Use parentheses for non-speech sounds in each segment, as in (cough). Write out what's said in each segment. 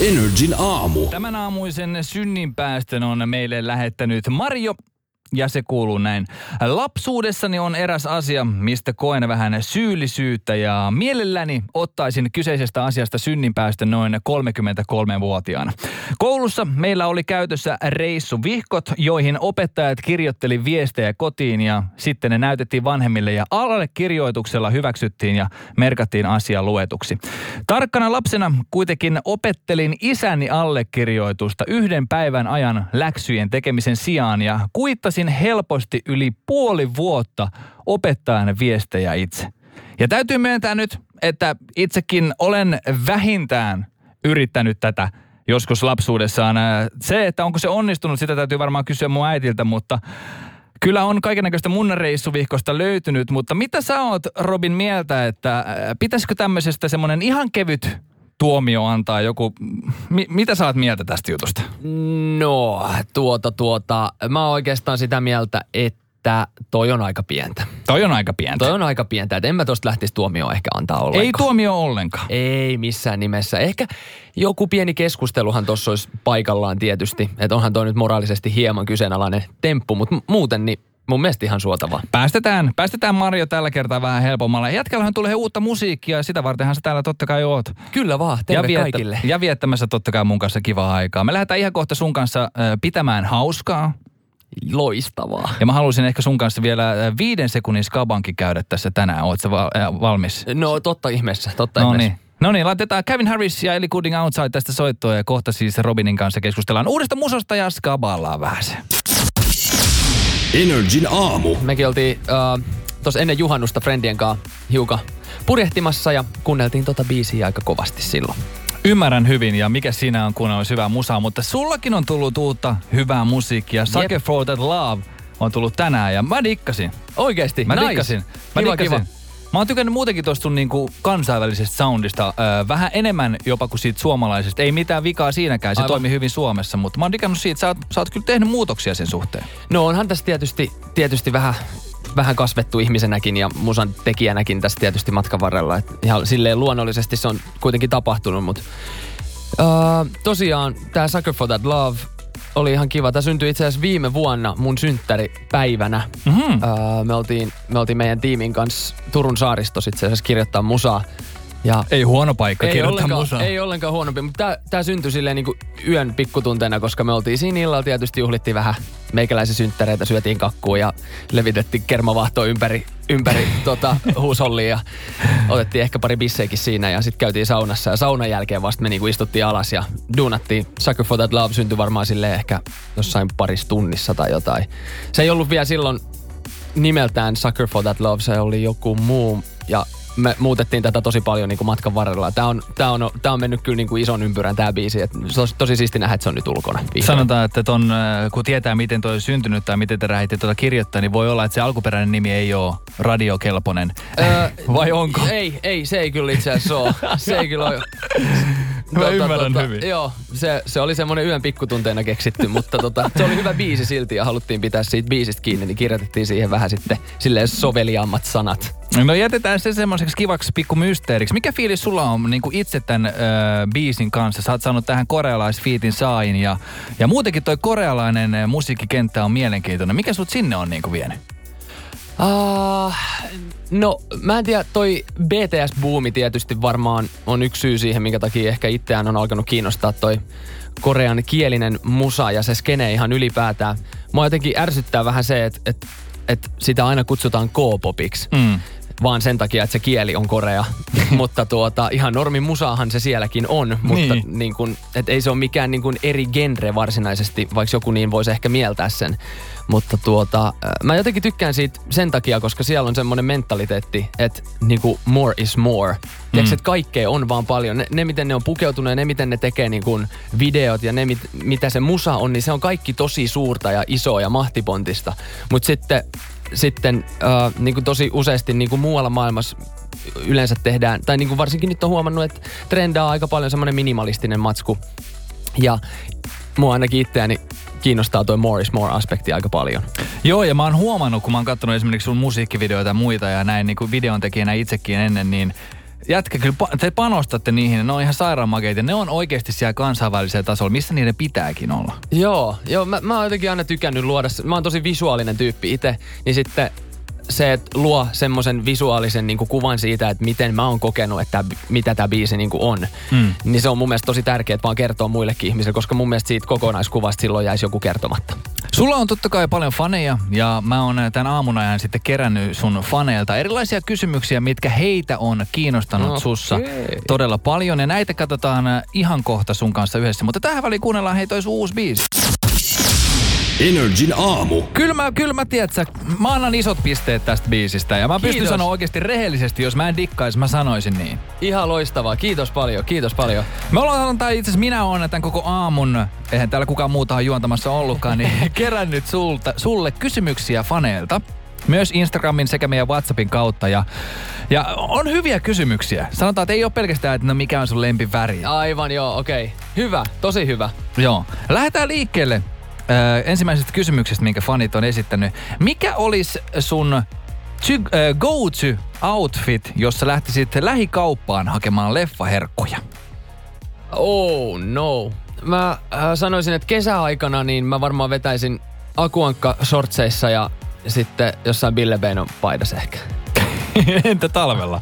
Energin aamu. Tämän aamuisen synninpäästön on meille lähettänyt Marjo ja se kuuluu näin. Lapsuudessani on eräs asia, mistä koen vähän syyllisyyttä ja mielelläni ottaisin kyseisestä asiasta synninpäästä noin 33-vuotiaana. Koulussa meillä oli käytössä reissuvihkot, joihin opettajat kirjoitteli viestejä kotiin ja sitten ne näytettiin vanhemmille ja allekirjoituksella hyväksyttiin ja merkattiin asia luetuksi. Tarkkana lapsena kuitenkin opettelin isäni allekirjoitusta yhden päivän ajan läksyjen tekemisen sijaan ja kuittasin Pärjäsin helposti yli puoli vuotta opettajan viestejä itse. Ja täytyy myöntää nyt, että itsekin olen vähintään yrittänyt tätä joskus lapsuudessaan. Se, että onko se onnistunut, sitä täytyy varmaan kysyä mun äitiltä, mutta Kyllä on kaikenlaista mun reissuvihkosta löytynyt, mutta mitä sä oot Robin mieltä, että pitäisikö tämmöisestä semmoinen ihan kevyt tuomio antaa joku... Mi- mitä sä oot mieltä tästä jutusta? No, tuota, tuota, mä oon oikeastaan sitä mieltä, että toi on aika pientä. Toi on aika pientä. Toi on aika pientä, että en mä tosta lähtisi tuomioon ehkä antaa ollenkaan. Ei tuomio ollenkaan. Ei missään nimessä. Ehkä joku pieni keskusteluhan tuossa olisi paikallaan tietysti. Että onhan toi nyt moraalisesti hieman kyseenalainen temppu, mutta muuten niin Mun mielestä ihan suotavaa. Päästetään, päästetään Mario tällä kertaa vähän helpommalle. Jätkällähän tulee uutta musiikkia ja sitä vartenhan sä täällä totta kai oot. Kyllä vaan, terve ja viettä, kaikille. Ja viettämässä totta kai mun kanssa kivaa aikaa. Me lähdetään ihan kohta sun kanssa äh, pitämään hauskaa. Loistavaa. Ja mä haluaisin ehkä sun kanssa vielä viiden sekunnin skabankin käydä tässä tänään. Oot sä val- äh, valmis? No totta ihmeessä, totta no ihmeessä. Niin. No niin, laitetaan Kevin Harris ja Ellie Gooding Outside tästä soittoa ja kohta siis Robinin kanssa keskustellaan uudesta musasta ja skaballaan vähän se. Energin aamu. Mekin oltiin uh, tuossa ennen juhannusta Friendien kanssa hiukan purjehtimassa ja kuunneltiin tota biisiä aika kovasti silloin. Ymmärrän hyvin ja mikä siinä on, kun on hyvää musaa, mutta sullakin on tullut uutta hyvää musiikkia. Sucker for that love on tullut tänään ja mä dikkasin. Oikeesti? Mä nice. dikkasin. Mä kiva, dikkasin. kiva. Mä oon tykännyt muutenkin tuosta niinku kansainvälisestä soundista äh, vähän enemmän jopa kuin siitä suomalaisesta. Ei mitään vikaa siinäkään, se Aivan. toimii hyvin Suomessa, mutta mä oon dikannut siitä, sä oot, sä oot kyllä tehnyt muutoksia sen suhteen. No onhan tässä tietysti, tietysti vähän, vähän kasvettu ihmisenäkin ja musan tekijänäkin tässä tietysti matkan varrella. Et ihan silleen luonnollisesti se on kuitenkin tapahtunut, mutta uh, tosiaan tämä Sucker for that Love oli ihan kiva. Tämä syntyi itse asiassa viime vuonna mun synttäripäivänä. Mm-hmm. Uh, me, oltiin, me oltiin meidän tiimin kanssa Turun saaristossa itse asiassa kirjoittaa musaa. Ja Ei huono paikka ei kirjoittaa ollenkaan, musaa. ei ollenkaan huonompi, mutta tää, tää syntyi silleen niinku yön pikkutunteena, koska me oltiin siinä illalla tietysti juhlittiin vähän meikäläisen synttäreitä, syötiin kakkua ja levitettiin kermavahtoa ympäri, ympäri (laughs) tota, huushollia ja otettiin ehkä pari bisseikin siinä ja sitten käytiin saunassa ja saunan jälkeen vasta me niinku istuttiin alas ja duunattiin. Sucker for that love syntyi varmaan silleen ehkä jossain parissa tunnissa tai jotain. Se ei ollut vielä silloin nimeltään Sucker for that love, se oli joku muu ja me muutettiin tätä tosi paljon niin kuin matkan varrella. Tämä on, tää on, tää on mennyt kyllä niin kuin ison ympyrän tämä biisi. Et se on tosi siisti nähdä, että se on nyt ulkona. vihdoin. Sanotaan, että ton, äh, kun tietää, miten toi on syntynyt tai miten te lähditte tuota kirjoittaa, niin voi olla, että se alkuperäinen nimi ei ole radiokelpoinen. Öö, (laughs) Vai onko? Ei, ei, se ei kyllä itse asiassa ole. Se ei kyllä ole. (laughs) Mä ymmärrän hyvin. Joo, se, se oli semmoinen yön pikkutunteena keksitty, mutta tota, se oli hyvä biisi silti ja haluttiin pitää siitä biisistä kiinni, niin kirjoitettiin siihen vähän sitten silleen soveliaammat sanat. No jätetään se semmoiseksi kivaksi pikku mysteeriksi. Mikä fiilis sulla on niin kuin itse tämän ö, biisin kanssa? Sä oot saanut tähän korealaisfiitin sain ja, ja muutenkin toi korealainen musiikkikenttä on mielenkiintoinen. Mikä sut sinne on niin kuin vienyt? Uh, no, mä en tiedä, toi BTS-buumi tietysti varmaan on yksi syy siihen, minkä takia ehkä itseään on alkanut kiinnostaa toi korean kielinen musa ja se skene ihan ylipäätään. Mua jotenkin ärsyttää vähän se, että et, et sitä aina kutsutaan K-popiksi. Mm. Vaan sen takia, että se kieli on korea. (laughs) mutta tuota, ihan normi musaahan se sielläkin on, mutta Niin. niin kuin, et ei se ole mikään niin kuin eri genre varsinaisesti, vaikka joku niin voisi ehkä mieltää sen. Mutta tuota, äh, mä jotenkin tykkään siitä sen takia, koska siellä on semmoinen mentaliteetti, että niin kuin more is more. Tiedätkö, että kaikkea on vaan paljon. Ne, ne, miten ne on pukeutunut ja ne, miten ne tekee niin kuin videot ja ne, mit, mitä se musa on, niin se on kaikki tosi suurta ja isoa ja mahtipontista. Mutta sitten, sitten äh, niin kuin tosi useasti niin kuin muualla maailmassa yleensä tehdään, tai niin kuin varsinkin nyt on huomannut, että trendaa aika paljon semmoinen minimalistinen matsku. Ja mua ainakin itseäni kiinnostaa toi more is more aspekti aika paljon. Joo, ja mä oon huomannut, kun mä oon katsonut esimerkiksi sun musiikkivideoita ja muita ja näin niin kuin videontekijänä itsekin ennen, niin jätkä, kyllä te panostatte niihin, ne on ihan sairaanmakeita. Ne on oikeasti siellä kansainvälisellä tasolla, missä niiden pitääkin olla. Joo, joo mä, mä oon jotenkin aina tykännyt luoda, mä oon tosi visuaalinen tyyppi itse, niin sitten se, että luo semmoisen visuaalisen niin kuin kuvan siitä, että miten mä oon kokenut, että mitä tämä biisi niin kuin on, Mm. niin se on mun mielestä tosi tärkeää vaan kertoa muillekin ihmisille, koska mun mielestä siitä kokonaiskuvasta silloin jäisi joku kertomatta. Sulla on totta kai paljon faneja ja mä oon tämän aamun ajan sitten kerännyt sun faneilta erilaisia kysymyksiä, mitkä heitä on kiinnostanut Okei. sussa todella paljon. Ja näitä katsotaan ihan kohta sun kanssa yhdessä. Mutta tähän väliin kuunnellaan hei toi sun uusi biisi. Energin aamu. Kyllä mä, kyllä mä tiedät, sä, mä annan isot pisteet tästä biisistä. Ja mä pystyn Kiitos. sanoa oikeasti rehellisesti, jos mä en dikkais, mä sanoisin niin. Ihan loistavaa, kiitos paljon, kiitos paljon. Me ollaan, tai itse asiassa minä olen tämän koko aamun, eihän täällä kukaan muuta juontamassa ollutkaan, niin (laughs) kerännyt sulta, sulle kysymyksiä faneilta. Myös Instagramin sekä meidän WhatsAppin kautta. Ja, ja on hyviä kysymyksiä. Sanotaan, että ei ole pelkästään, että no mikä on sun lempiväri. Aivan joo, okei. Okay. Hyvä, tosi hyvä. Joo. Lähdetään liikkeelle ö, ensimmäisestä kysymyksestä, minkä fanit on esittänyt. Mikä olisi sun go-to outfit, jos sä lähtisit lähikauppaan hakemaan leffaherkkuja? Oh no. Mä äh, sanoisin, että kesäaikana niin mä varmaan vetäisin akuankka shortseissa ja sitten jossain Bille Beinon paidassa ehkä. (laughs) Entä talvella?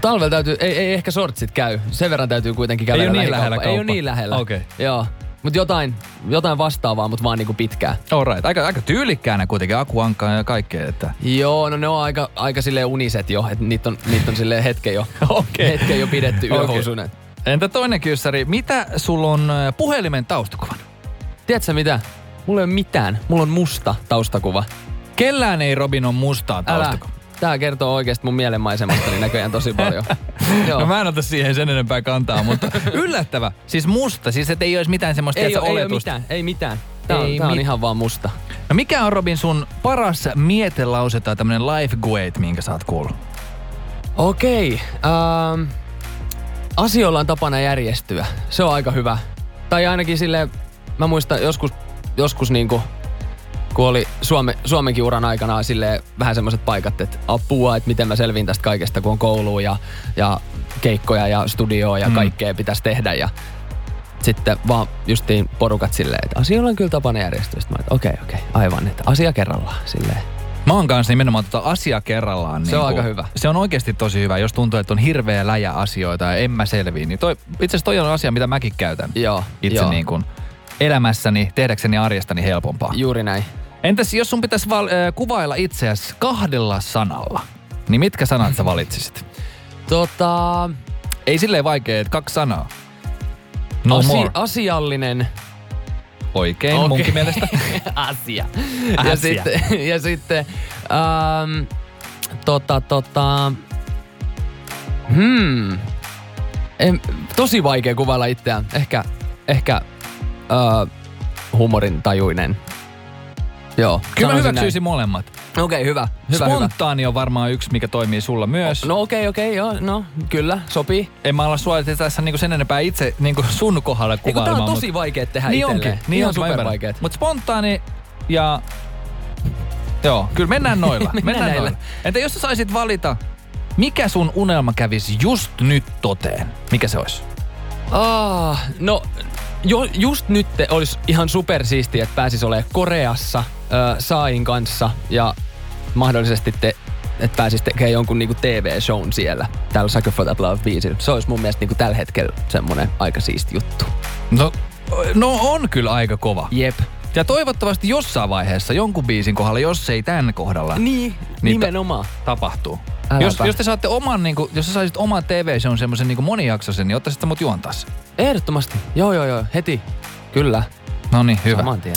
Talvella täytyy, ei, ei ehkä shortsit käy. Sen verran täytyy kuitenkin käydä Ei oo niin lähellä Ei ole kauppa. niin lähellä. Okei. Joo. Mutta jotain, jotain vastaavaa, mutta vaan niinku pitkää. Alright. Aika, aika tyylikkäänä kuitenkin akuankkaa ja kaikkea. Että. Joo, no ne on aika, aika silleen uniset jo, että niitä on, niitä on silleen hetken jo, (laughs) Okei. hetken jo pidetty yöhousuinen. Entä toinen kyssäri, mitä sulla on puhelimen taustakuvan? Tiedätkö mitä? Mulla ei ole mitään. Mulla on musta taustakuva. Kellään ei Robin on mustaa Älä. taustakuva. Tää kertoo oikeasti mun mielenmaisemasta niin näköjään tosi paljon. (laughs) Joo. No mä en ota siihen sen enempää kantaa, mutta (laughs) yllättävä. Siis musta, siis et ei olisi mitään semmoista ei, oo, ei oletusta. mitään, ei mitään. Tää on, Ei tää on mit- ihan vaan musta. No mikä on Robin sun paras mietelause tai tämmönen life quote, minkä sä oot kuullut? Okei. Ähm, asioilla on tapana järjestyä. Se on aika hyvä. Tai ainakin sille mä muistan joskus, joskus niinku, kun oli Suome, Suomenkin uran aikana sille vähän semmoiset paikat, että apua, että miten mä selviin tästä kaikesta, kun on koulua ja, ja keikkoja ja studioa ja Mm. kaikkea pitäisi tehdä. Ja sitten vaan justiin porukat silleen, että asioilla on kyllä tapana järjestyä. Sitten mä okei, okei, aivan, että asia kerrallaan silleen. Mä oon kanssa nimenomaan tota asia kerrallaan. Se on niinku- aika hyvä. Se on oikeasti tosi hyvä, jos tuntuu, että on hirveä läjä asioita ja en mä selviä. Niin toi, itse asiassa toi on asia, mitä mäkin käytän Joo, itse joo. niin kuin elämässäni, tehdäkseni arjestani helpompaa. Juuri näin. Entäs jos sun pitäisi val- äh, kuvailla itseäsi kahdella sanalla, niin mitkä sanat sä valitsisit? (laughs) Tota, Ei silleen vaikea, että kaksi sanaa. No asi- more. asiallinen Oikein Okei. munkin mielestä. (laughs) asia. Ja Asia. sitten, (laughs) ja sitten ähm, tota, tota, hmm, en, tosi vaikea kuvailla itseään. Ehkä, ehkä äh, humorin tajuinen. Joo. Kyllä mä hyväksyisin molemmat. näin. Okei, okay, hyvä. Hyvä, hyvä. Spontaani on varmaan yksi, mikä toimii sulla myös. No okei, okay, okei, okay, joo, no kyllä, sopii. En mä olla sua tässä niinku sen enempää itse niinku sun kohdalle Eikö tää kuvailemaan. on tosi vaikea tehdä niin itselleen. onkin, niin onkin, mä super ymmärrän. vaikeet. Mut spontaani ja... Joo, kyllä mennään (laughs) noilla. Mennään mennään näillä. noilla. Entä jos sä saisit valita, mikä sun unelma kävisi just nyt toteen? Mikä se olisi? Ah, no jo, just nyt olisi ihan supersiistiä, että pääsis olemaan Koreassa äh, Saain kanssa ja mahdollisesti te, että pääsis tekemään jonkun niinku TV-shown siellä tällä Sucker for that Love biisillä. Se olisi mun mielestä niinku tällä hetkellä semmonen aika siisti juttu. No, no on kyllä aika kova. Jep. Ja toivottavasti jossain vaiheessa jonkun biisin kohdalla, jos ei tämän kohdalla, Niin, Niin nimenomaan. tapahtuu. Jos, Äläpä. jos te saatte oman, niin kuin, jos sä saisit oman TV-shown semmoisen niin monijaksoisen, niin ottaisit mut juontaa sen. Ehdottomasti. Joo, joo, joo. Heti. Kyllä. No niin, hyvä. Saman tien.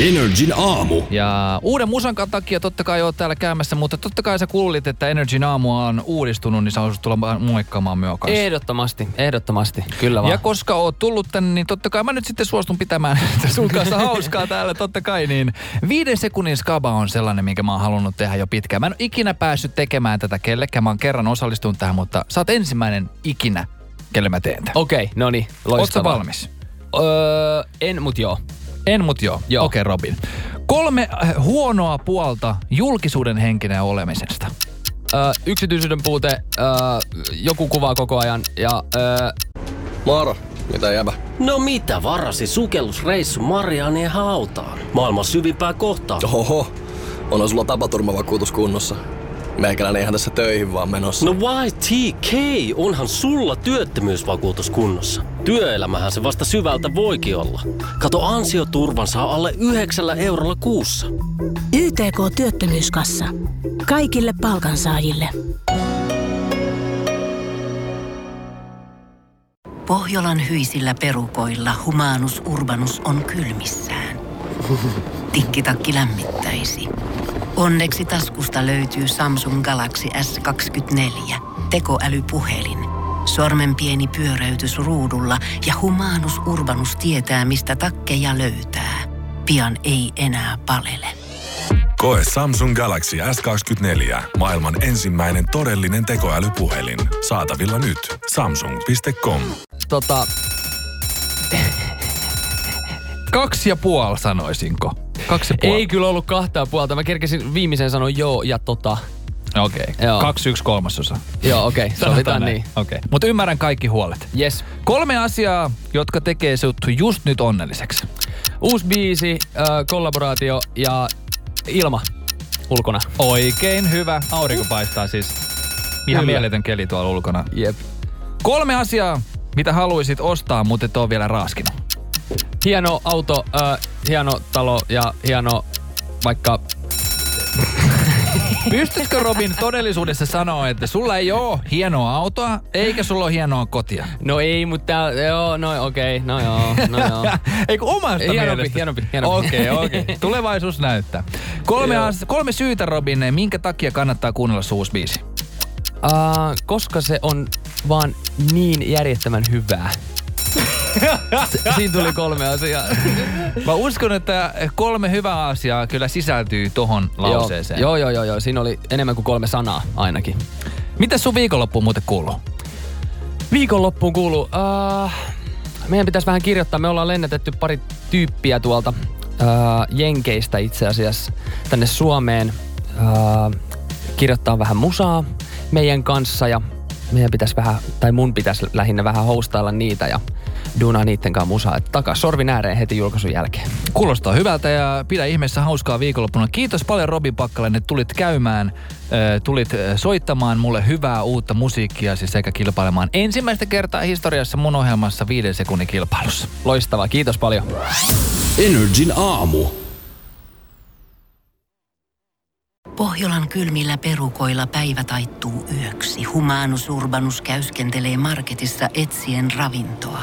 Energin aamu. Ja uuden musan takia totta kai oot täällä käymässä, mutta totta kai sä kuulit, että Energy Naamua on uudistunut, niin sä olisit tulla moikkaamaan myö kanssa. Ehdottomasti, ehdottomasti. Kyllä vaan. Ja koska oot tullut tänne, niin totta kai mä nyt sitten suostun pitämään (laughs) sun kanssa hauskaa täällä totta kai, niin viiden sekunnin skaba on sellainen, minkä mä oon halunnut tehdä jo pitkään. Mä en ole ikinä päässyt tekemään tätä kellekään, mä oon kerran osallistunut tähän, mutta sä oot ensimmäinen ikinä, kelle mä teen tämän. Okei, no niin, loistavaa. valmis? Öö, en, mut joo. En, mut joo. Joo. Okei, okay, Robin. Kolme äh, huonoa puolta julkisuuden henkinen olemisesta. Öö, yksityisyyden puute, öö, joku kuvaa koko ajan ja öö, Moro, mitä jäbä? No mitä varasi sukellusreissu Marianien hautaan? Maailman syvimpää kohtaa. Oho, on sulla tapaturmavakuutus kunnossa. Meikäläinen ihan tässä töihin vaan menossa. No why TK? Onhan sulla työttömyysvakuutus kunnossa. Työelämähän se vasta syvältä voikin olla. Kato ansioturvan saa alle 9 eurolla kuussa. YTK Työttömyyskassa. Kaikille palkansaajille. Pohjolan hyisillä perukoilla humanus urbanus on kylmissään. Tikkitakki lämmittäisi. Onneksi taskusta löytyy Samsung Galaxy S24. Tekoälypuhelin. Sormen pieni pyöräytys ruudulla ja humanus urbanus tietää, mistä takkeja löytää. Pian ei enää palele. Koe Samsung Galaxy S24. Maailman ensimmäinen todellinen tekoälypuhelin. Saatavilla nyt. Samsung.com. tota, Kaksi ja puoli sanoisinko. Kaksi ja puoli. ei kyllä ollut kahta ja puolta. Mä kerkesin viimeisen sanoa joo ja tota. Okei. Okay. Joo. Kaksi yksi kolmasosa. Joo, okei, okay, (laughs) sovitaan niin. Okei. Okay. Mutta ymmärrän kaikki huolet. Yes. Kolme asiaa, jotka tekee sut just nyt onnelliseksi. Uusi biisi, äh, kollaboraatio ja ilma ulkona. Oikein hyvä. Aurinko paistaa siis. Ihan Kyllä. mieletön keli tuolla ulkona. Jep. Kolme asiaa, mitä haluaisit ostaa, mutta et ole vielä raaskinut. Hieno auto, äh, hieno talo ja hieno vaikka... Pystytkö Robin todellisuudessa sanoa, että sulla ei ole hienoa autoa, eikä sulla ole hienoa kotia? No ei, mutta joo, no okei, okay, no joo, no joo. (laughs) Eikö omasta Hienompi, mielestä? hienompi, hienompi. Okei, okei. (laughs) Tulevaisuus näyttää. Kolme, as- kolme syytä, Robin, minkä takia kannattaa kuunnella sun uusi biisi. Uh, koska se on vaan niin järjettömän hyvää. (laughs) Siinä tuli kolme asiaa. Mä uskon, että kolme hyvää asiaa kyllä sisältyy tohon lauseeseen. Joo, joo, joo, joo. Siinä oli enemmän kuin kolme sanaa ainakin. Mitä sun viikonloppuun muuten kuuluu? Viikonloppuun kuuluu... Uh, meidän pitäisi vähän kirjoittaa. Me ollaan lennätetty pari tyyppiä tuolta uh, Jenkeistä itse asiassa tänne Suomeen. Uh, kirjoittaa vähän musaa meidän kanssa ja meidän pitäisi vähän, tai mun pitäisi lähinnä vähän hostailla niitä ja duunaa niiden kanssa musaa. Et takas sorvin ääreen heti julkaisun jälkeen. Kuulostaa hyvältä ja pidä ihmeessä hauskaa viikonloppuna. Kiitos paljon Robin Pakkalainen, että tulit käymään, tulit soittamaan mulle hyvää uutta musiikkia siis sekä kilpailemaan ensimmäistä kertaa historiassa mun ohjelmassa viiden sekunnin kilpailussa. Loistavaa, kiitos paljon. Energin aamu. Pohjolan kylmillä perukoilla päivä taittuu yöksi. Humanus Urbanus käyskentelee marketissa etsien ravintoa.